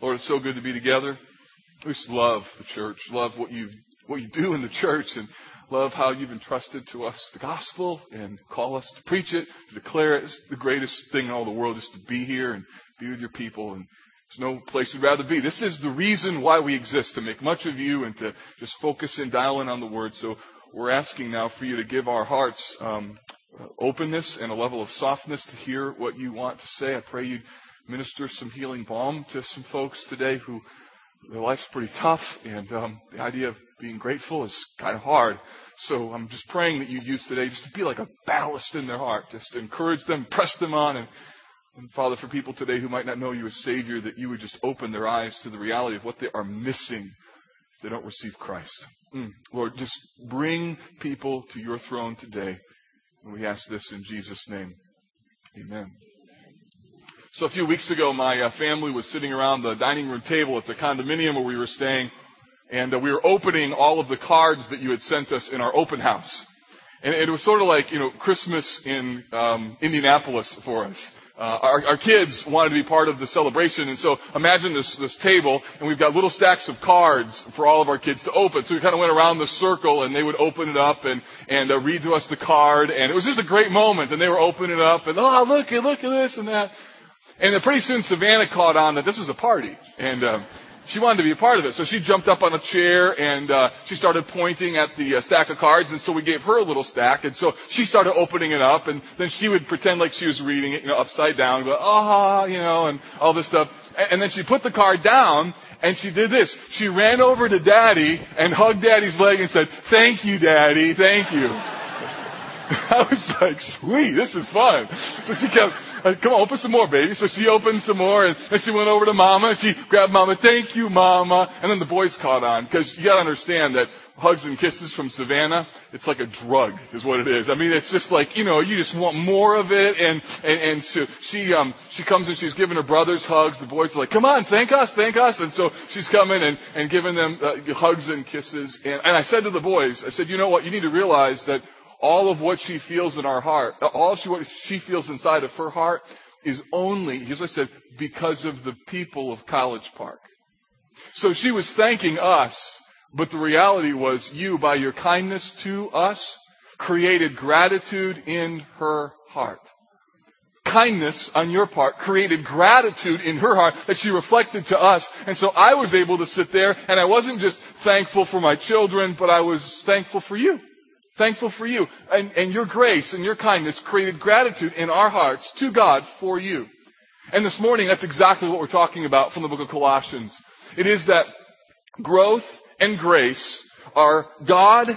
Lord, it's so good to be together. We just love the church, love what you what you do in the church, and love how you've entrusted to us the gospel and call us to preach it, to declare it. It's the greatest thing in all the world, just to be here and be with your people. And there's no place we'd rather be. This is the reason why we exist, to make much of you and to just focus and dial in on the word. So we're asking now for you to give our hearts um, openness and a level of softness to hear what you want to say. I pray you'd minister some healing balm to some folks today who their life's pretty tough, and um, the idea of being grateful is kind of hard. So I'm just praying that you use today just to be like a ballast in their heart, just to encourage them, press them on, and and Father, for people today who might not know you as Savior, that you would just open their eyes to the reality of what they are missing if they don't receive Christ. Mm. Lord, just bring people to your throne today. And we ask this in Jesus' name. Amen. So a few weeks ago, my uh, family was sitting around the dining room table at the condominium where we were staying, and uh, we were opening all of the cards that you had sent us in our open house. And it was sort of like, you know, Christmas in um, Indianapolis for us. Uh, our, our, kids wanted to be part of the celebration, and so imagine this, this table, and we've got little stacks of cards for all of our kids to open. So we kind of went around the circle, and they would open it up and and uh, read to us the card, and it was just a great moment. And they were opening it up, and oh look, look at this and that, and then pretty soon Savannah caught on that this was a party, and. Uh, she wanted to be a part of it. So she jumped up on a chair and uh, she started pointing at the uh, stack of cards. And so we gave her a little stack. And so she started opening it up. And then she would pretend like she was reading it, you know, upside down. Go, ah, you know, and all this stuff. And, and then she put the card down and she did this. She ran over to Daddy and hugged Daddy's leg and said, "Thank you, Daddy. Thank you." I was like, sweet, this is fun. So she kept, come on, open some more, baby. So she opened some more, and then she went over to Mama, and she grabbed Mama, thank you, Mama. And then the boys caught on, because you gotta understand that hugs and kisses from Savannah, it's like a drug, is what it is. I mean, it's just like, you know, you just want more of it, and, and, and so she, um, she comes and she's giving her brothers hugs. The boys are like, come on, thank us, thank us. And so she's coming and, and giving them uh, hugs and kisses. And, and I said to the boys, I said, you know what, you need to realize that all of what she feels in our heart, all she, what she feels inside of her heart is only, here's what I said, because of the people of College Park. So she was thanking us, but the reality was you, by your kindness to us, created gratitude in her heart. Kindness on your part created gratitude in her heart that she reflected to us. And so I was able to sit there and I wasn't just thankful for my children, but I was thankful for you. Thankful for you. And, and your grace and your kindness created gratitude in our hearts to God for you. And this morning, that's exactly what we're talking about from the book of Colossians. It is that growth and grace are God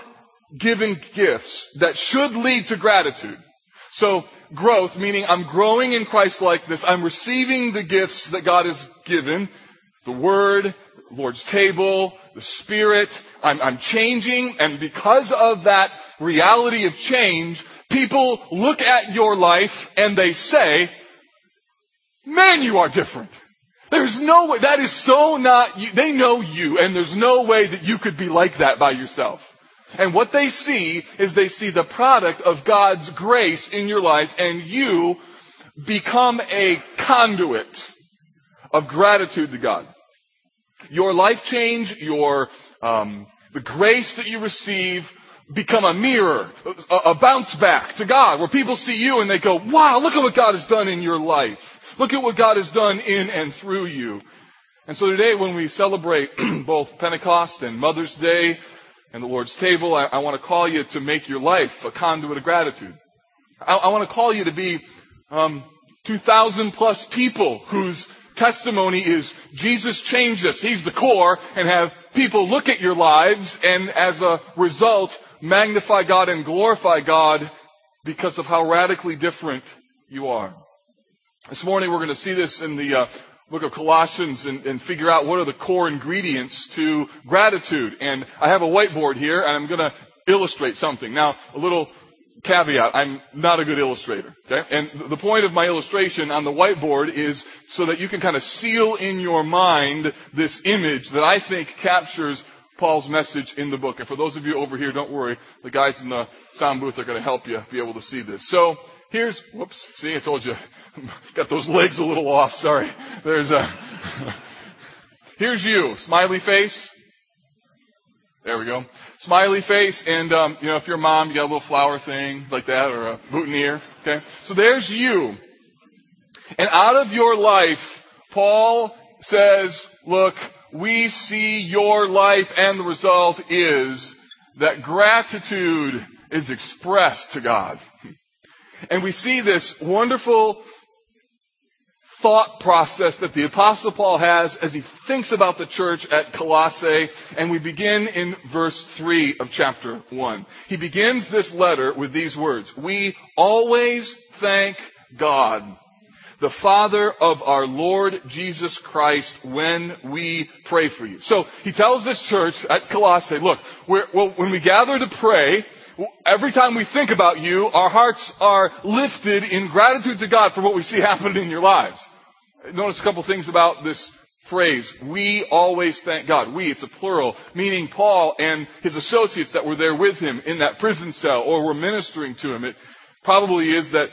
given gifts that should lead to gratitude. So growth, meaning I'm growing in Christ likeness. I'm receiving the gifts that God has given. The Word, Lord's table, the Spirit. I'm, I'm, changing, and because of that reality of change, people look at your life and they say, man, you are different. There's no way, that is so not you. They know you, and there's no way that you could be like that by yourself. And what they see is they see the product of God's grace in your life, and you become a conduit of gratitude to God your life change, your um, the grace that you receive become a mirror, a, a bounce back to God, where people see you and they go, "Wow, look at what God has done in your life. Look at what God has done in and through you." And so today, when we celebrate both Pentecost and Mother's Day and the Lord's table, I, I want to call you to make your life a conduit of gratitude. I, I want to call you to be um, 2,000 plus people whose testimony is Jesus changed us. He's the core and have people look at your lives and as a result magnify God and glorify God because of how radically different you are. This morning we're going to see this in the uh, book of Colossians and, and, figure out what are the core ingredients to gratitude. And I have a whiteboard here and I'm going to illustrate something. Now, a little caveat, I'm not a good illustrator. Okay? And the point of my illustration on the whiteboard is so that you can kind of seal in your mind this image that I think captures Paul's message in the book. And for those of you over here, don't worry. The guys in the sound booth are going to help you be able to see this. So here's, whoops, see, I told you, got those legs a little off. Sorry. There's a, here's you, smiley face. There we go. Smiley face, and um, you know, if you're a mom, you got a little flower thing like that, or a boutonniere. Okay, so there's you. And out of your life, Paul says, "Look, we see your life, and the result is that gratitude is expressed to God." And we see this wonderful thought process that the apostle Paul has as he thinks about the church at Colossae. And we begin in verse three of chapter one. He begins this letter with these words. We always thank God, the Father of our Lord Jesus Christ when we pray for you. So he tells this church at Colossae, look, well, when we gather to pray, every time we think about you, our hearts are lifted in gratitude to God for what we see happening in your lives. Notice a couple things about this phrase. We always thank God. We, it's a plural, meaning Paul and his associates that were there with him in that prison cell or were ministering to him. It probably is that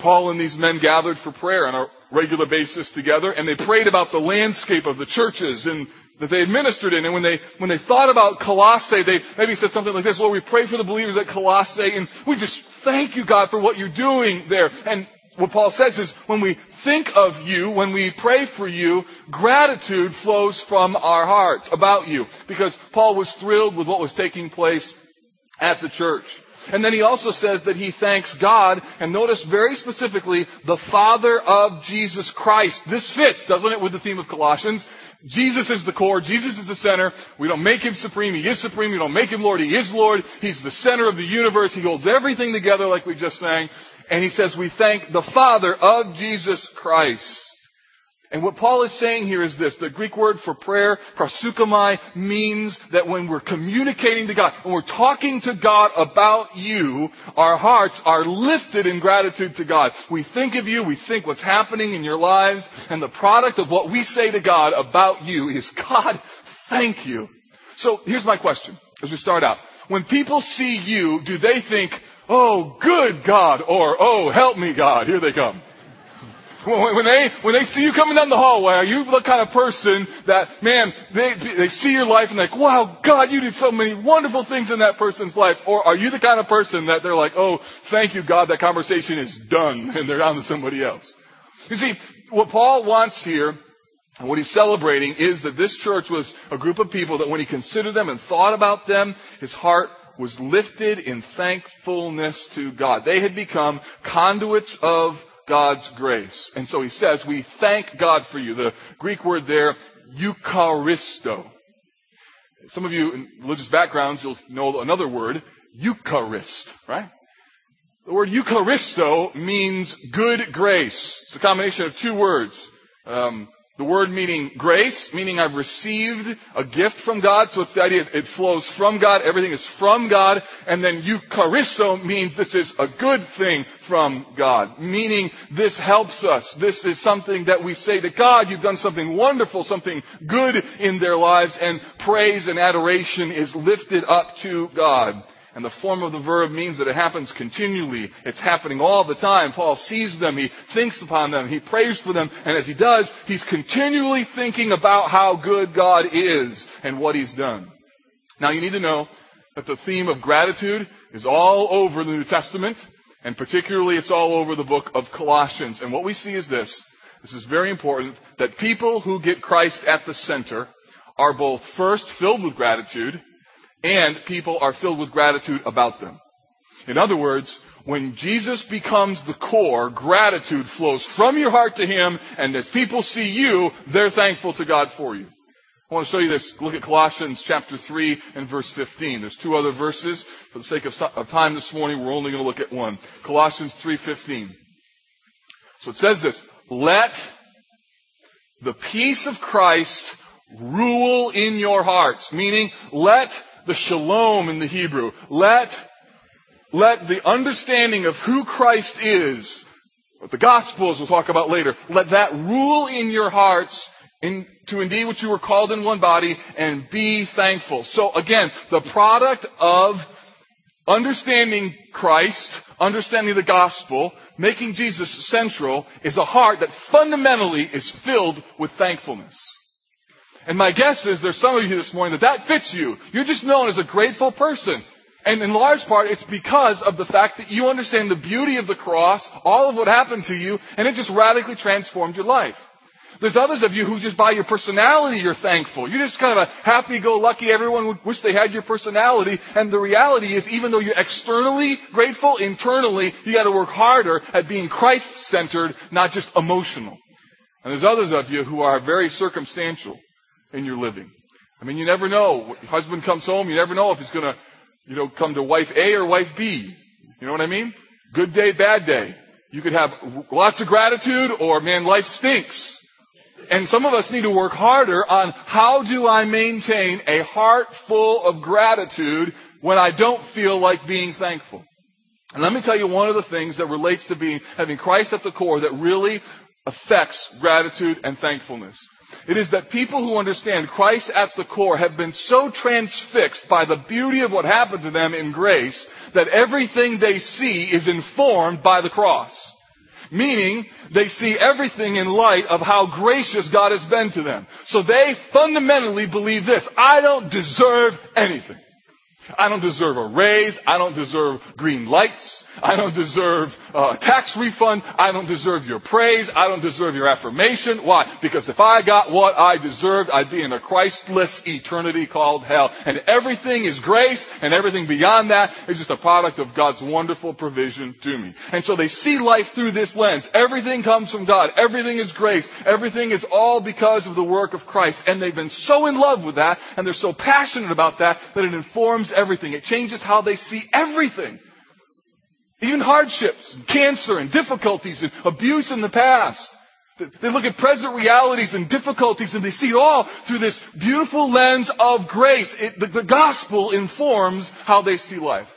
Paul and these men gathered for prayer on a regular basis together and they prayed about the landscape of the churches and that they administered in. And when they, when they thought about Colossae, they maybe said something like this, Lord, we pray for the believers at Colossae and we just thank you, God, for what you're doing there. And what Paul says is when we think of you, when we pray for you, gratitude flows from our hearts about you. Because Paul was thrilled with what was taking place at the church. And then he also says that he thanks God, and notice very specifically, the Father of Jesus Christ. This fits, doesn't it, with the theme of Colossians? Jesus is the core, Jesus is the center. We don't make him supreme, he is supreme. We don't make him Lord, he is Lord. He's the center of the universe. He holds everything together like we just sang. And he says we thank the Father of Jesus Christ. And what Paul is saying here is this. The Greek word for prayer, proseuchomai, means that when we're communicating to God, when we're talking to God about you, our hearts are lifted in gratitude to God. We think of you, we think what's happening in your lives, and the product of what we say to God about you is, God, thank you. So here's my question as we start out. When people see you, do they think, oh, good God, or oh, help me God, here they come? When they, when they see you coming down the hallway, are you the kind of person that, man, they, they see your life and like, wow, God, you did so many wonderful things in that person's life? Or are you the kind of person that they're like, oh, thank you, God, that conversation is done and they're on to somebody else? You see, what Paul wants here what he's celebrating is that this church was a group of people that when he considered them and thought about them, his heart was lifted in thankfulness to God. They had become conduits of God's grace. And so he says, we thank God for you. The Greek word there, Eucharisto. Some of you in religious backgrounds, you'll know another word, Eucharist, right? The word Eucharisto means good grace. It's a combination of two words. Um, the word meaning grace, meaning I've received a gift from God. So it's the idea it flows from God. Everything is from God. And then Eucharisto means this is a good thing from God. Meaning this helps us. This is something that we say to God, you've done something wonderful, something good in their lives. And praise and adoration is lifted up to God. And the form of the verb means that it happens continually. It's happening all the time. Paul sees them. He thinks upon them. He prays for them. And as he does, he's continually thinking about how good God is and what he's done. Now you need to know that the theme of gratitude is all over the New Testament. And particularly it's all over the book of Colossians. And what we see is this. This is very important that people who get Christ at the center are both first filled with gratitude and people are filled with gratitude about them. In other words, when Jesus becomes the core, gratitude flows from your heart to Him, and as people see you, they're thankful to God for you. I want to show you this. Look at Colossians chapter 3 and verse 15. There's two other verses. For the sake of, time this morning, we're only going to look at one. Colossians 3.15. So it says this, let the peace of Christ rule in your hearts, meaning let the shalom in the Hebrew. Let, let the understanding of who Christ is, what the Gospels we'll talk about later, let that rule in your hearts in, to indeed what you were called in one body and be thankful. So again, the product of understanding Christ, understanding the gospel, making Jesus central is a heart that fundamentally is filled with thankfulness. And my guess is there's some of you this morning that that fits you. You're just known as a grateful person. And in large part, it's because of the fact that you understand the beauty of the cross, all of what happened to you, and it just radically transformed your life. There's others of you who just by your personality you're thankful. You're just kind of a happy-go-lucky, everyone would wish they had your personality. And the reality is even though you're externally grateful, internally you gotta work harder at being Christ-centered, not just emotional. And there's others of you who are very circumstantial in your living. I mean, you never know. Husband comes home, you never know if he's gonna, you know, come to wife A or wife B. You know what I mean? Good day, bad day. You could have lots of gratitude or man, life stinks. And some of us need to work harder on how do I maintain a heart full of gratitude when I don't feel like being thankful. And let me tell you one of the things that relates to being, having Christ at the core that really affects gratitude and thankfulness. It is that people who understand Christ at the core have been so transfixed by the beauty of what happened to them in grace that everything they see is informed by the cross. Meaning, they see everything in light of how gracious God has been to them. So they fundamentally believe this, I don't deserve anything. I don't deserve a raise. I don't deserve green lights. I don't deserve a tax refund. I don't deserve your praise. I don't deserve your affirmation. Why? Because if I got what I deserved, I'd be in a Christless eternity called hell. And everything is grace, and everything beyond that is just a product of God's wonderful provision to me. And so they see life through this lens. Everything comes from God. Everything is grace. Everything is all because of the work of Christ. And they've been so in love with that, and they're so passionate about that, that it informs everything. It changes how they see everything. Even hardships, and cancer and difficulties and abuse in the past. They look at present realities and difficulties and they see it all through this beautiful lens of grace. It, the, the gospel informs how they see life.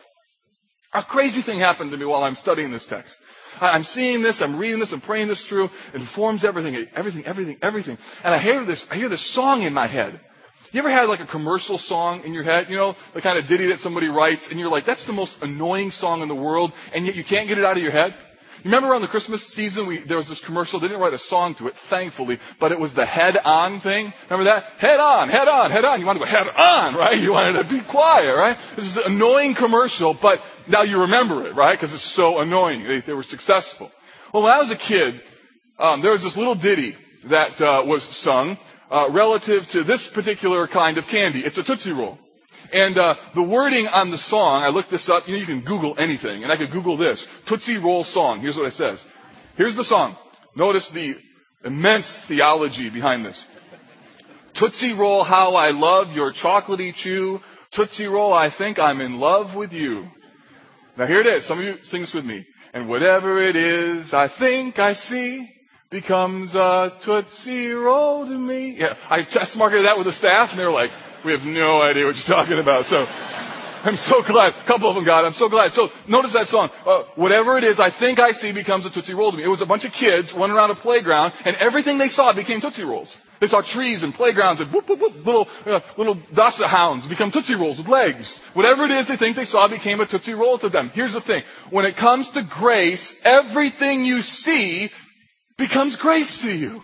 A crazy thing happened to me while I'm studying this text. I'm seeing this, I'm reading this, I'm praying this through. It informs everything, everything, everything, everything. And I hear this, I hear this song in my head. You ever had like a commercial song in your head? You know, the kind of ditty that somebody writes and you're like, that's the most annoying song in the world and yet you can't get it out of your head? Remember around the Christmas season, we, there was this commercial, they didn't write a song to it, thankfully, but it was the head on thing. Remember that? Head on, head on, head on. You wanted to go head on, right? You wanted to be quiet, right? This is an annoying commercial, but now you remember it, right? Because it's so annoying. They, they, were successful. Well, when I was a kid, um, there was this little ditty that uh, was sung uh, relative to this particular kind of candy. It's a Tootsie Roll. And uh, the wording on the song, I looked this up. You know, you can Google anything, and I could Google this Tootsie Roll song. Here's what it says. Here's the song. Notice the immense theology behind this. Tootsie Roll, how I love your chocolatey chew. Tootsie Roll, I think I'm in love with you. Now here it is. Some of you sing this with me. And whatever it is, I think I see becomes a Tootsie Roll to me. Yeah, I test marketed that with the staff and they're like, we have no idea what you're talking about. So, I'm so glad. A couple of them got it. I'm so glad. So notice that song. Uh, whatever it is, I think I see becomes a Tootsie Roll to me. It was a bunch of kids running around a playground and everything they saw became Tootsie Rolls. They saw trees and playgrounds and whoop, whoop, whoop, little, uh, little Dachshund hounds become Tootsie Rolls with legs. Whatever it is they think they saw became a Tootsie Roll to them. Here's the thing. When it comes to grace, everything you see becomes grace to you.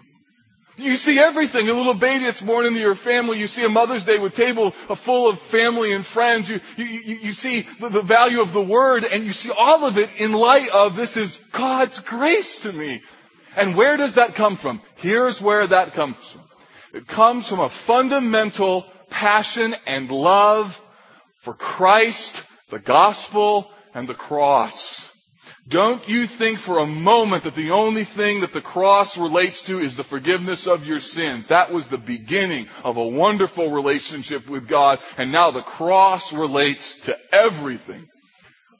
You see everything. A little baby that's born into your family. You see a Mother's Day with table full of family and friends. You, you, you, you see the, the value of the Word and you see all of it in light of this is God's grace to me. And where does that come from? Here's where that comes from. It comes from a fundamental passion and love for Christ, the gospel, and the cross. Don't you think for a moment that the only thing that the cross relates to is the forgiveness of your sins. That was the beginning of a wonderful relationship with God, and now the cross relates to everything.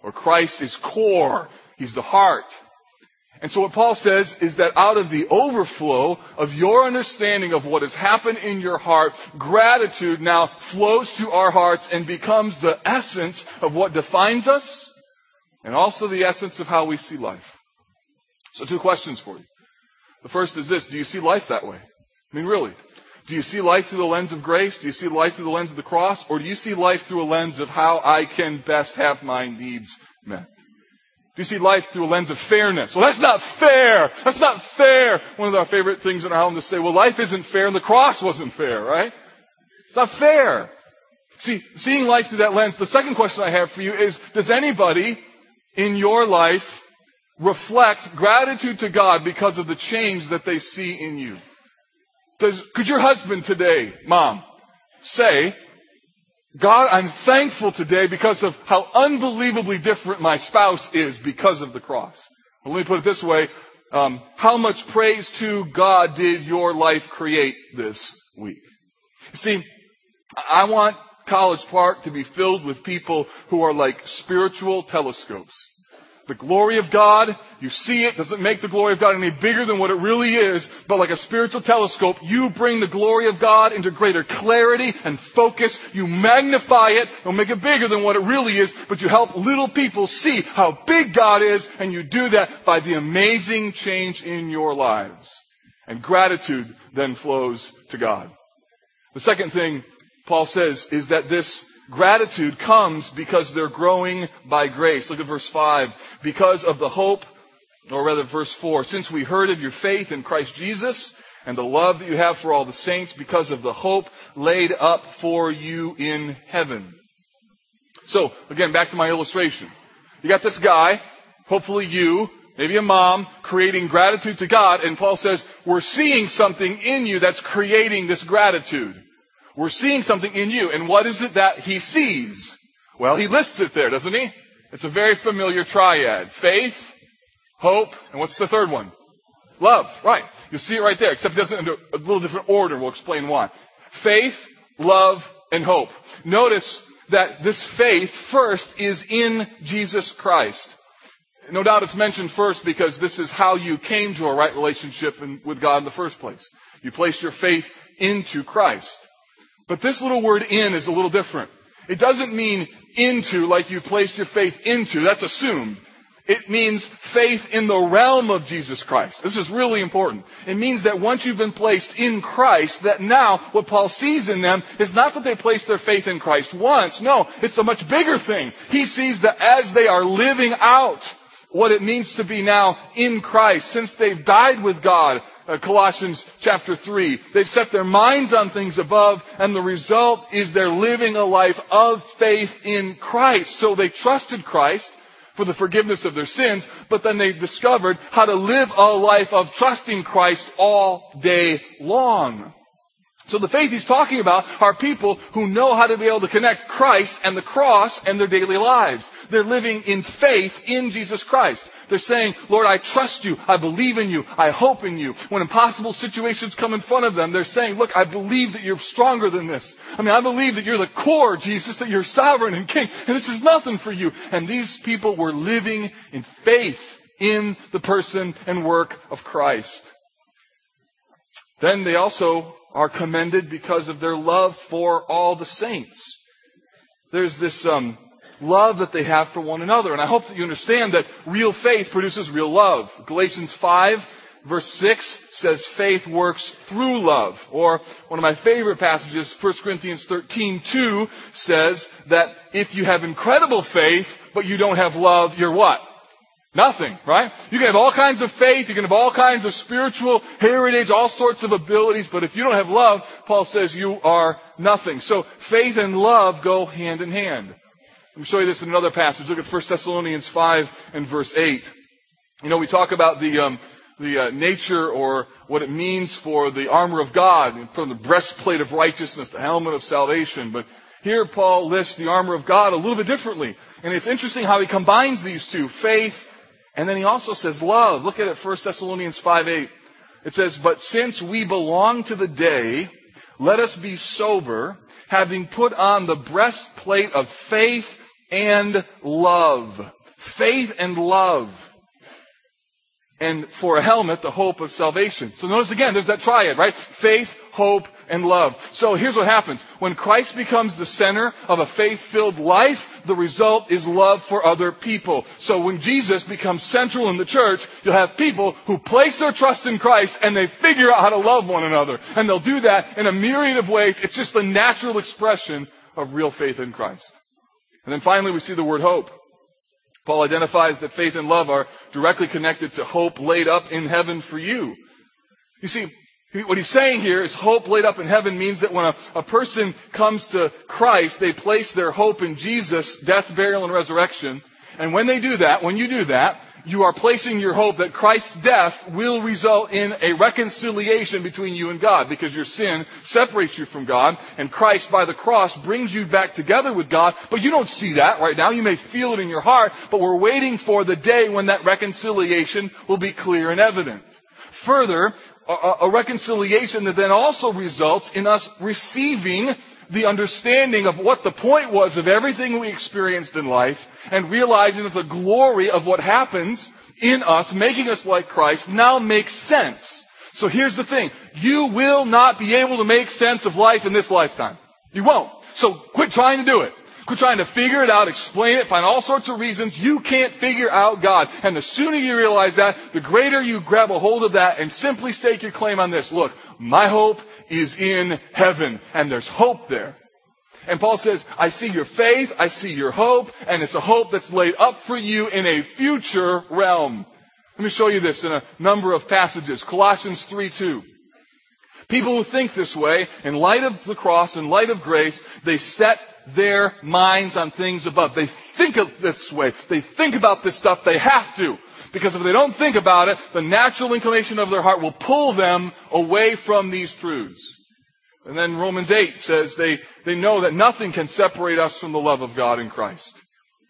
Or Christ is core. He's the heart. And so what Paul says is that out of the overflow of your understanding of what has happened in your heart, gratitude now flows to our hearts and becomes the essence of what defines us and also the essence of how we see life. So two questions for you. The first is this, do you see life that way? I mean, really. Do you see life through the lens of grace? Do you see life through the lens of the cross? Or do you see life through a lens of how I can best have my needs met? Do you see life through a lens of fairness? Well, that's not fair. That's not fair. One of our favorite things in our home to say, well, life isn't fair and the cross wasn't fair, right? It's not fair. See, seeing life through that lens, the second question I have for you is, does anybody in your life reflect gratitude to God because of the change that they see in you? Does, could your husband today, mom, say, God, I'm thankful today because of how unbelievably different my spouse is because of the cross. Well, let me put it this way. Um, how much praise to God did your life create this week? See, I want College Park to be filled with people who are like spiritual telescopes. The glory of God, you see it, doesn't make the glory of God any bigger than what it really is, but like a spiritual telescope, you bring the glory of God into greater clarity and focus. You magnify it, don't make it bigger than what it really is, but you help little people see how big God is, and you do that by the amazing change in your lives. And gratitude then flows to God. The second thing Paul says is that this gratitude comes because they're growing by grace. Look at verse 5. Because of the hope, or rather verse 4, since we heard of your faith in Christ Jesus and the love that you have for all the saints because of the hope laid up for you in heaven. So, again, back to my illustration. You got this guy, hopefully you, maybe a mom, creating gratitude to God, and Paul says, we're seeing something in you that's creating this gratitude. We're seeing something in you. And what is it that he sees? Well, he lists it there, doesn't he? It's a very familiar triad. Faith, hope, and what's the third one? Love. Right. You'll see it right there, except it doesn't in a little different order. We'll explain why. Faith, love, and hope. Notice that this faith first is in Jesus Christ. No doubt it's mentioned first because this is how you came to a right relationship with God in the first place. You placed your faith into Christ. But this little word in is a little different. It doesn't mean into like you placed your faith into. That's assumed. It means faith in the realm of Jesus Christ. This is really important. It means that once you've been placed in Christ, that now what Paul sees in them is not that they placed their faith in Christ once. No, it's a much bigger thing. He sees that as they are living out what it means to be now in Christ, since they've died with God, uh, Colossians chapter 3. They've set their minds on things above, and the result is they're living a life of faith in Christ. So they trusted Christ for the forgiveness of their sins, but then they discovered how to live a life of trusting Christ all day long. So the faith he's talking about are people who know how to be able to connect Christ and the cross and their daily lives. They're living in faith in Jesus Christ. They're saying, Lord, I trust you. I believe in you. I hope in you. When impossible situations come in front of them, they're saying, look, I believe that you're stronger than this. I mean, I believe that you're the core, Jesus, that you're sovereign and king, and this is nothing for you. And these people were living in faith in the person and work of Christ. Then they also are commended because of their love for all the saints. There's this um, love that they have for one another. And I hope that you understand that real faith produces real love. Galatians 5 verse 6 says faith works through love. Or one of my favorite passages, 1 Corinthians 13, 2 says that if you have incredible faith, but you don't have love, you're what? Nothing, right? You can have all kinds of faith, you can have all kinds of spiritual heritage, all sorts of abilities, but if you don't have love, Paul says you are nothing. So faith and love go hand in hand. Let me show you this in another passage. Look at 1 Thessalonians 5 and verse 8. You know, we talk about the, um, the uh, nature or what it means for the armor of God, from the breastplate of righteousness, the helmet of salvation, but here Paul lists the armor of God a little bit differently. And it's interesting how he combines these two, faith and then he also says love. Look at it, 1 Thessalonians 5 8. It says, But since we belong to the day, let us be sober, having put on the breastplate of faith and love. Faith and love and for a helmet, the hope of salvation. So notice again, there's that triad, right? Faith, hope, and love. So here's what happens. When Christ becomes the center of a faith-filled life, the result is love for other people. So when Jesus becomes central in the church, you'll have people who place their trust in Christ and they figure out how to love one another. And they'll do that in a myriad of ways. It's just the natural expression of real faith in Christ. And then finally we see the word hope. Paul identifies that faith and love are directly connected to hope laid up in heaven for you. You see, what he's saying here is hope laid up in heaven means that when a, a person comes to Christ, they place their hope in Jesus, death, burial, and resurrection. And when they do that, when you do that, you are placing your hope that Christ's death will result in a reconciliation between you and God because your sin separates you from God and Christ by the cross brings you back together with God. But you don't see that right now. You may feel it in your heart, but we're waiting for the day when that reconciliation will be clear and evident. Further, a, reconciliation that then also results in us receiving the understanding of what the point was of everything we experienced in life and realizing that the glory of what happens in us, making us like Christ, now makes sense. So here's the thing. You will not be able to make sense of life in this lifetime. You won't. So quit trying to do it. Quit trying to figure it out, explain it, find all sorts of reasons. You can't figure out God. And the sooner you realize that, the greater you grab a hold of that and simply stake your claim on this. Look, my hope is in heaven. And there's hope there. And Paul says, I see your faith, I see your hope, and it's a hope that's laid up for you in a future realm. Let me show you this in a number of passages. Colossians 3 2. People who think this way, in light of the cross, in light of grace, they set their minds on things above. They think of this way. They think about this stuff. They have to. Because if they don't think about it, the natural inclination of their heart will pull them away from these truths. And then Romans 8 says they, they know that nothing can separate us from the love of God in Christ.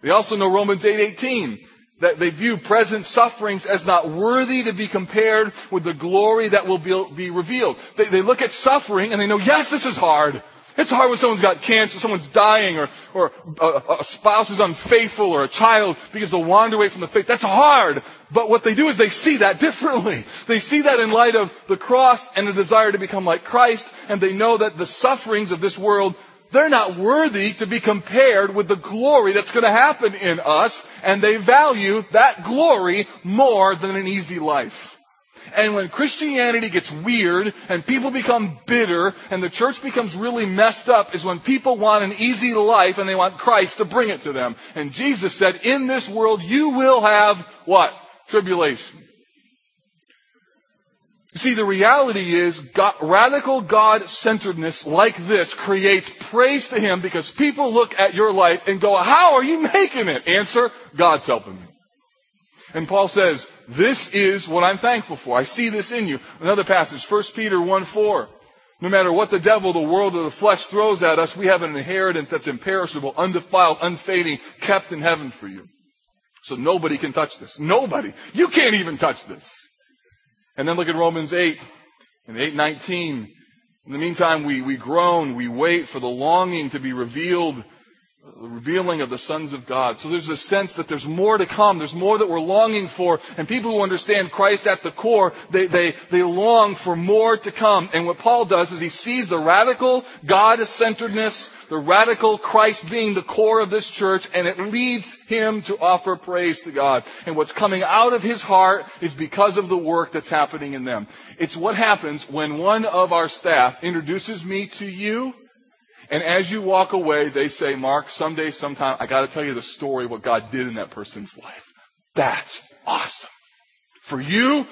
They also know Romans 8:18 that they view present sufferings as not worthy to be compared with the glory that will be, be revealed. They, they look at suffering and they know, yes, this is hard. It's hard when someone's got cancer, someone's dying, or, or a, a, spouse is unfaithful, or a child begins to wander away from the faith. That's hard. But what they do is they see that differently. They see that in light of the cross and the desire to become like Christ, and they know that the sufferings of this world they're not worthy to be compared with the glory that's going to happen in us, and they value that glory more than an easy life. And when Christianity gets weird and people become bitter and the church becomes really messed up is when people want an easy life and they want Christ to bring it to them. And Jesus said, in this world you will have what? Tribulation. You see, the reality is God, radical God-centeredness like this creates praise to Him because people look at your life and go, how are you making it? Answer, God's helping me. And Paul says, this is what I'm thankful for. I see this in you. Another passage, 1 Peter 1 4. No matter what the devil, the world, or the flesh throws at us, we have an inheritance that's imperishable, undefiled, unfading, kept in heaven for you. So nobody can touch this. Nobody. You can't even touch this. And then look at Romans 8 and 8:19. In the meantime, we, we groan, we wait for the longing to be revealed the revealing of the sons of God. So there's a sense that there's more to come. There's more that we're longing for. And people who understand Christ at the core, they, they, they long for more to come. And what Paul does is he sees the radical God-centeredness, the radical Christ being the core of this church, and it leads him to offer praise to God. And what's coming out of his heart is because of the work that's happening in them. It's what happens when one of our staff introduces me to you and as you walk away, they say, Mark, someday, sometime, I gotta tell you the story what God did in that person's life. That's awesome. For you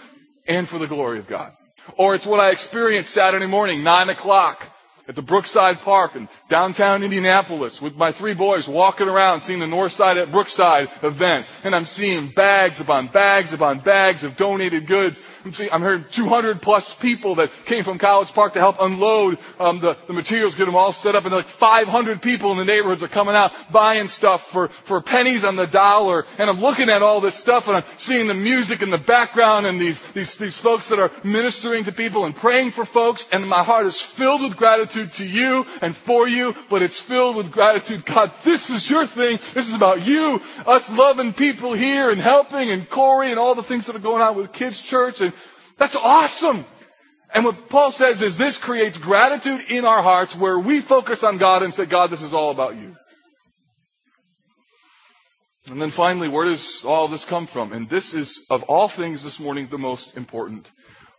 and for the glory of God. Or it's what I experienced Saturday morning, nine o'clock at the Brookside Park in downtown Indianapolis with my three boys walking around seeing the North Side at Brookside event. And I'm seeing bags upon bags upon bags of donated goods. I'm seeing, I'm hearing 200 plus people that came from College Park to help unload um, the, the materials, get them all set up. And like 500 people in the neighborhoods are coming out buying stuff for, for pennies on the dollar. And I'm looking at all this stuff and I'm seeing the music in the background and these, these, these folks that are ministering to people and praying for folks. And my heart is filled with gratitude gratitude to you and for you, but it's filled with gratitude. God, this is your thing. This is about you, us loving people here and helping and Corey and all the things that are going on with kids church. And that's awesome. And what Paul says is this creates gratitude in our hearts where we focus on God and say, God, this is all about you. And then finally, where does all this come from? And this is, of all things this morning, the most important.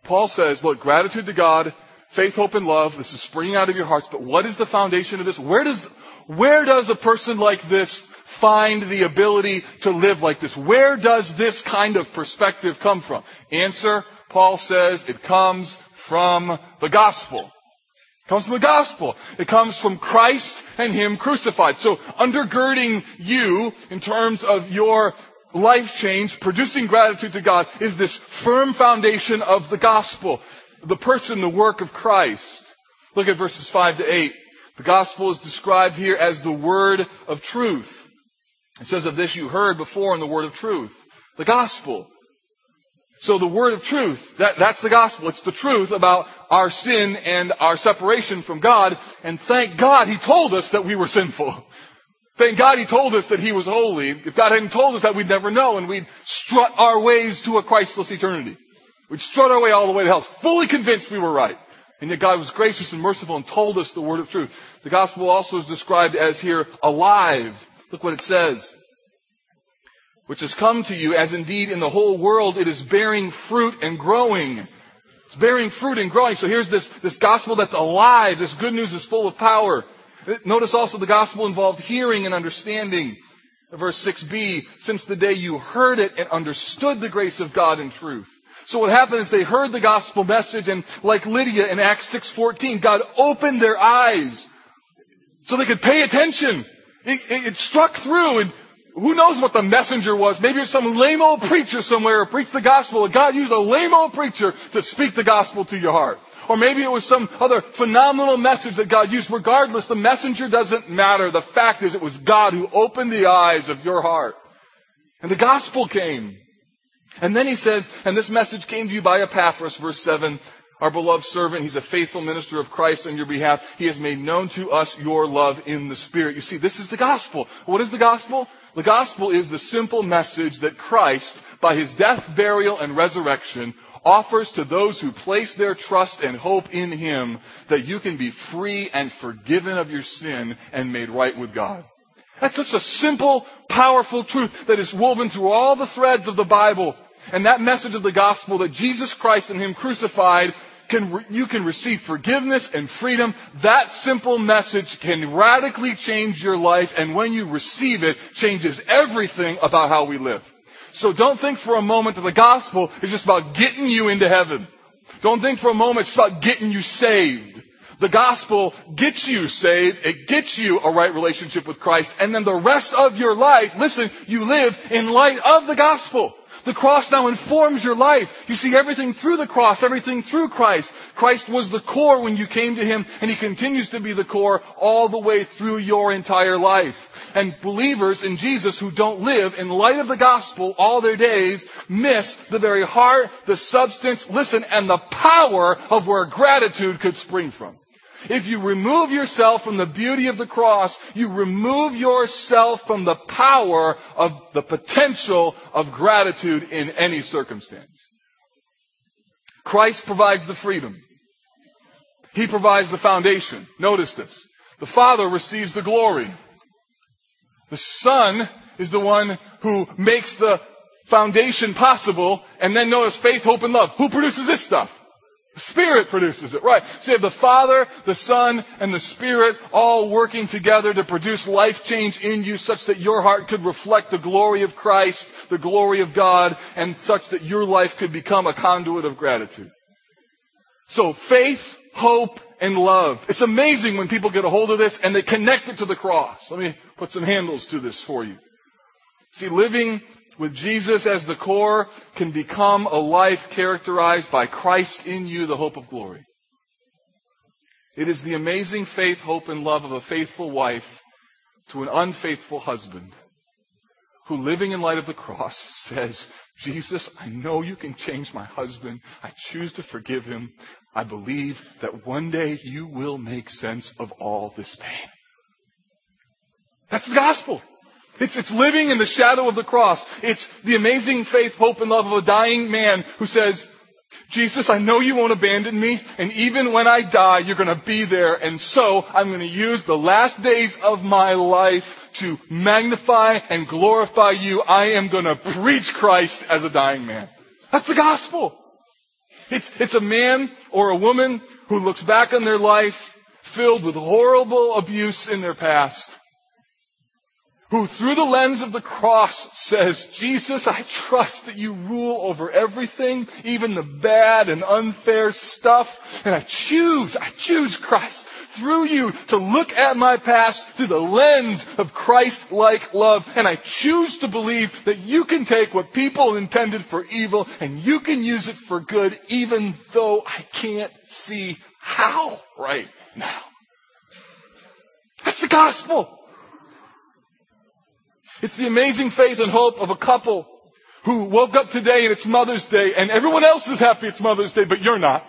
Paul says, look, gratitude to God faith, hope, and love. This is springing out of your hearts. But what is the foundation of this? Where does, where does a person like this find the ability to live like this? Where does this kind of perspective come from? Answer, Paul says it comes from the gospel. It comes from the gospel. It comes from Christ and Him crucified. So undergirding you in terms of your life change, producing gratitude to God, is this firm foundation of the gospel. The person, the work of Christ. Look at verses 5 to 8. The gospel is described here as the word of truth. It says of this you heard before in the word of truth. The gospel. So the word of truth, that, that's the gospel. It's the truth about our sin and our separation from God. And thank God he told us that we were sinful. Thank God he told us that he was holy. If God hadn't told us that, we'd never know and we'd strut our ways to a Christless eternity. We'd strut our way all the way to hell, fully convinced we were right. And yet God was gracious and merciful and told us the word of truth. The gospel also is described as here alive. Look what it says. Which has come to you as indeed in the whole world it is bearing fruit and growing. It's bearing fruit and growing. So here's this, this gospel that's alive. This good news is full of power. Notice also the gospel involved hearing and understanding. Verse 6b, since the day you heard it and understood the grace of God in truth. So what happened is they heard the gospel message and like Lydia in Acts 6.14, God opened their eyes so they could pay attention. It, it, it struck through and who knows what the messenger was? Maybe it was some lame old preacher somewhere who preached the gospel. God used a lame old preacher to speak the gospel to your heart. Or maybe it was some other phenomenal message that God used. Regardless, the messenger doesn't matter. The fact is it was God who opened the eyes of your heart. And the gospel came. And then he says, and this message came to you by Epaphras, verse 7, our beloved servant. He's a faithful minister of Christ on your behalf. He has made known to us your love in the Spirit. You see, this is the gospel. What is the gospel? The gospel is the simple message that Christ, by his death, burial, and resurrection, offers to those who place their trust and hope in Him that you can be free and forgiven of your sin and made right with God. That's such a simple, powerful truth that is woven through all the threads of the Bible. And that message of the gospel that Jesus Christ and Him crucified can, you can receive forgiveness and freedom. That simple message can radically change your life and when you receive it, changes everything about how we live. So don't think for a moment that the gospel is just about getting you into heaven. Don't think for a moment it's about getting you saved. The gospel gets you saved. It gets you a right relationship with Christ. And then the rest of your life, listen, you live in light of the gospel. The cross now informs your life. You see everything through the cross, everything through Christ. Christ was the core when you came to Him, and He continues to be the core all the way through your entire life. And believers in Jesus who don't live in light of the gospel all their days miss the very heart, the substance, listen, and the power of where gratitude could spring from. If you remove yourself from the beauty of the cross, you remove yourself from the power of the potential of gratitude in any circumstance. Christ provides the freedom. He provides the foundation. Notice this. The Father receives the glory. The Son is the one who makes the foundation possible, and then notice faith, hope, and love. Who produces this stuff? Spirit produces it, right? So you have the Father, the Son, and the Spirit all working together to produce life change in you such that your heart could reflect the glory of Christ, the glory of God, and such that your life could become a conduit of gratitude. So faith, hope, and love. It's amazing when people get a hold of this and they connect it to the cross. Let me put some handles to this for you. See, living with Jesus as the core can become a life characterized by Christ in you, the hope of glory. It is the amazing faith, hope, and love of a faithful wife to an unfaithful husband who, living in light of the cross, says, Jesus, I know you can change my husband. I choose to forgive him. I believe that one day you will make sense of all this pain. That's the gospel. It's, it's living in the shadow of the cross. It's the amazing faith, hope, and love of a dying man who says, Jesus, I know you won't abandon me, and even when I die, you're gonna be there, and so I'm gonna use the last days of my life to magnify and glorify you. I am gonna preach Christ as a dying man. That's the gospel. It's, it's a man or a woman who looks back on their life filled with horrible abuse in their past who through the lens of the cross says, Jesus, I trust that you rule over everything, even the bad and unfair stuff, and I choose, I choose Christ through you to look at my past through the lens of Christ-like love, and I choose to believe that you can take what people intended for evil and you can use it for good, even though I can't see how right now. That's the gospel. It's the amazing faith and hope of a couple who woke up today and it's Mother's Day and everyone else is happy it's Mother's Day, but you're not.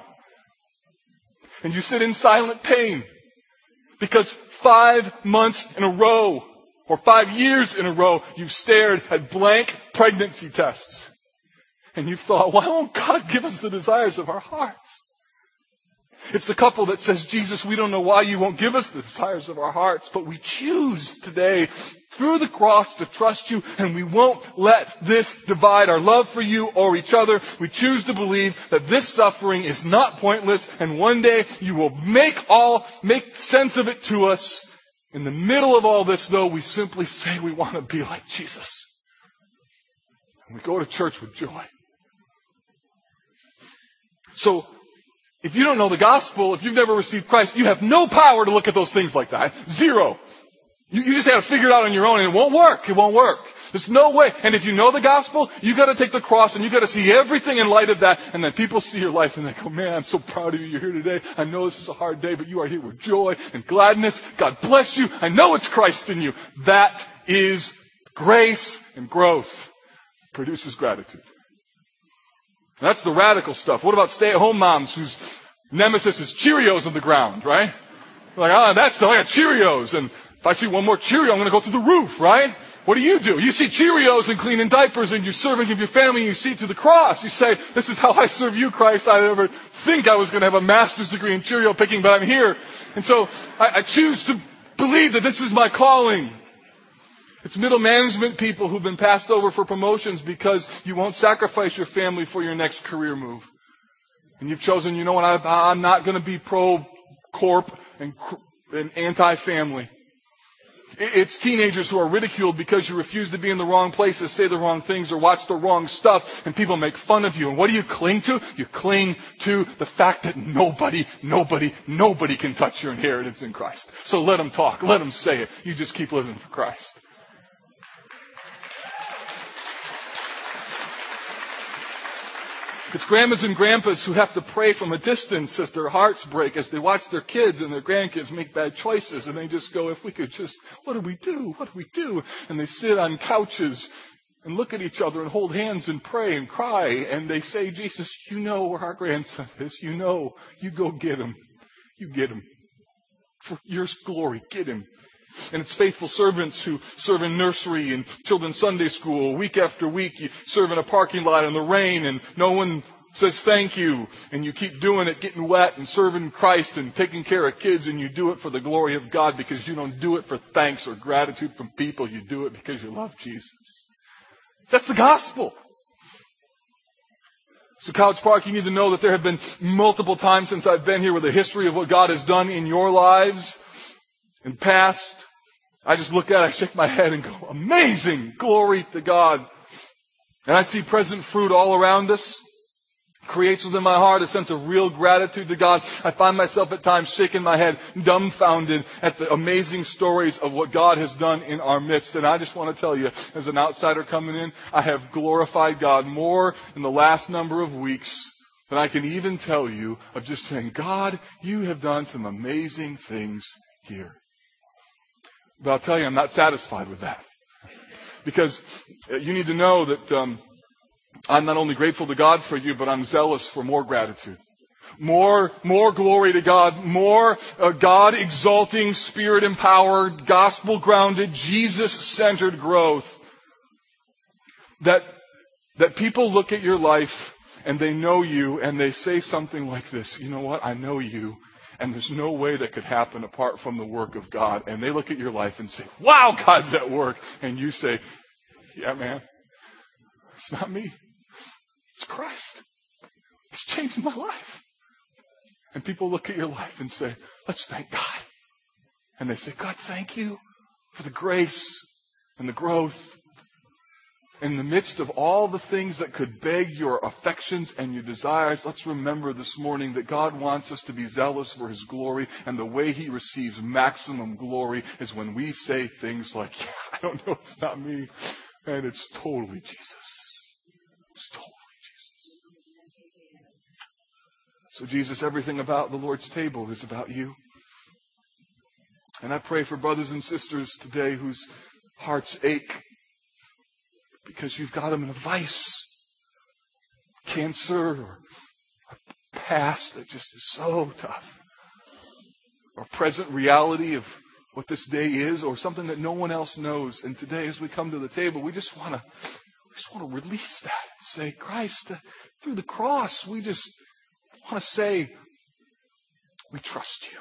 And you sit in silent pain because five months in a row or five years in a row you've stared at blank pregnancy tests. And you've thought, why won't God give us the desires of our hearts? It's the couple that says, Jesus, we don't know why you won't give us the desires of our hearts, but we choose today through the cross to trust you and we won't let this divide our love for you or each other. We choose to believe that this suffering is not pointless and one day you will make all, make sense of it to us. In the middle of all this though, we simply say we want to be like Jesus. And we go to church with joy. So if you don't know the gospel, if you've never received Christ, you have no power to look at those things like that. Zero. You, you just have to figure it out on your own and it won't work. It won't work. There's no way. And if you know the gospel, you gotta take the cross and you gotta see everything in light of that. And then people see your life and they go, man, I'm so proud of you. You're here today. I know this is a hard day, but you are here with joy and gladness. God bless you. I know it's Christ in you. That is grace and growth. Produces gratitude. That's the radical stuff. What about stay-at-home moms whose nemesis is Cheerios on the ground, right? Like, ah, that's the, I got Cheerios, and if I see one more Cheerio, I'm going to go through the roof, right? What do you do? You see Cheerios and cleaning diapers, and you're serving of your family, and you see it to the cross. You say, "This is how I serve you, Christ." I never think I was going to have a master's degree in Cheerio picking, but I'm here, and so I, I choose to believe that this is my calling. It's middle management people who've been passed over for promotions because you won't sacrifice your family for your next career move. And you've chosen, you know what, I, am not going to be pro corp and, and anti family. It's teenagers who are ridiculed because you refuse to be in the wrong places, say the wrong things, or watch the wrong stuff, and people make fun of you. And what do you cling to? You cling to the fact that nobody, nobody, nobody can touch your inheritance in Christ. So let them talk. Let them say it. You just keep living for Christ. It's grandmas and grandpas who have to pray from a distance as their hearts break, as they watch their kids and their grandkids make bad choices, and they just go, if we could just, what do we do? What do we do? And they sit on couches and look at each other and hold hands and pray and cry, and they say, Jesus, you know where our grandson is. You know. You go get him. You get him. For your glory, get him. And it's faithful servants who serve in nursery and children's Sunday school. Week after week, you serve in a parking lot in the rain and no one says thank you. And you keep doing it, getting wet and serving Christ and taking care of kids and you do it for the glory of God because you don't do it for thanks or gratitude from people. You do it because you love Jesus. That's the gospel. So Couch Park, you need to know that there have been multiple times since I've been here with a history of what God has done in your lives in past, I just look at it, I shake my head and go, amazing, glory to God. And I see present fruit all around us. Creates within my heart a sense of real gratitude to God. I find myself at times shaking my head, dumbfounded at the amazing stories of what God has done in our midst. And I just want to tell you, as an outsider coming in, I have glorified God more in the last number of weeks than I can even tell you of just saying, God, you have done some amazing things here. But I'll tell you, I'm not satisfied with that. Because you need to know that um, I'm not only grateful to God for you, but I'm zealous for more gratitude. More, more glory to God, more uh, God exalting, spirit empowered, gospel grounded, Jesus centered growth. That, that people look at your life and they know you and they say something like this, you know what, I know you and there's no way that could happen apart from the work of God. And they look at your life and say, wow, God's at work. And you say, yeah, man, it's not me. It's Christ. It's changing my life. And people look at your life and say, let's thank God. And they say, God, thank you for the grace and the growth. In the midst of all the things that could beg your affections and your desires, let's remember this morning that God wants us to be zealous for His glory, and the way He receives maximum glory is when we say things like, yeah, I don't know, it's not me, and it's totally Jesus. It's totally Jesus. So Jesus, everything about the Lord's table is about you. And I pray for brothers and sisters today whose hearts ache because you've got them in a vice, cancer, or a past that just is so tough, or present reality of what this day is, or something that no one else knows. And today, as we come to the table, we just want to, we just want to release that and say, Christ, uh, through the cross, we just want to say, we trust you.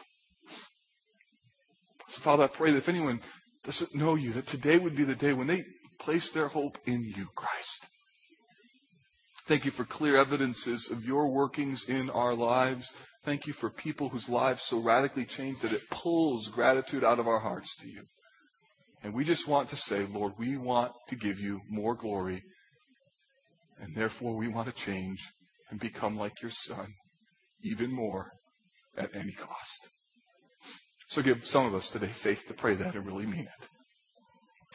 So, Father, I pray that if anyone doesn't know you, that today would be the day when they place their hope in you, Christ. Thank you for clear evidences of your workings in our lives. Thank you for people whose lives so radically change that it pulls gratitude out of our hearts to you. And we just want to say, Lord, we want to give you more glory. And therefore we want to change and become like your son even more at any cost. So give some of us today faith to pray that and really mean it.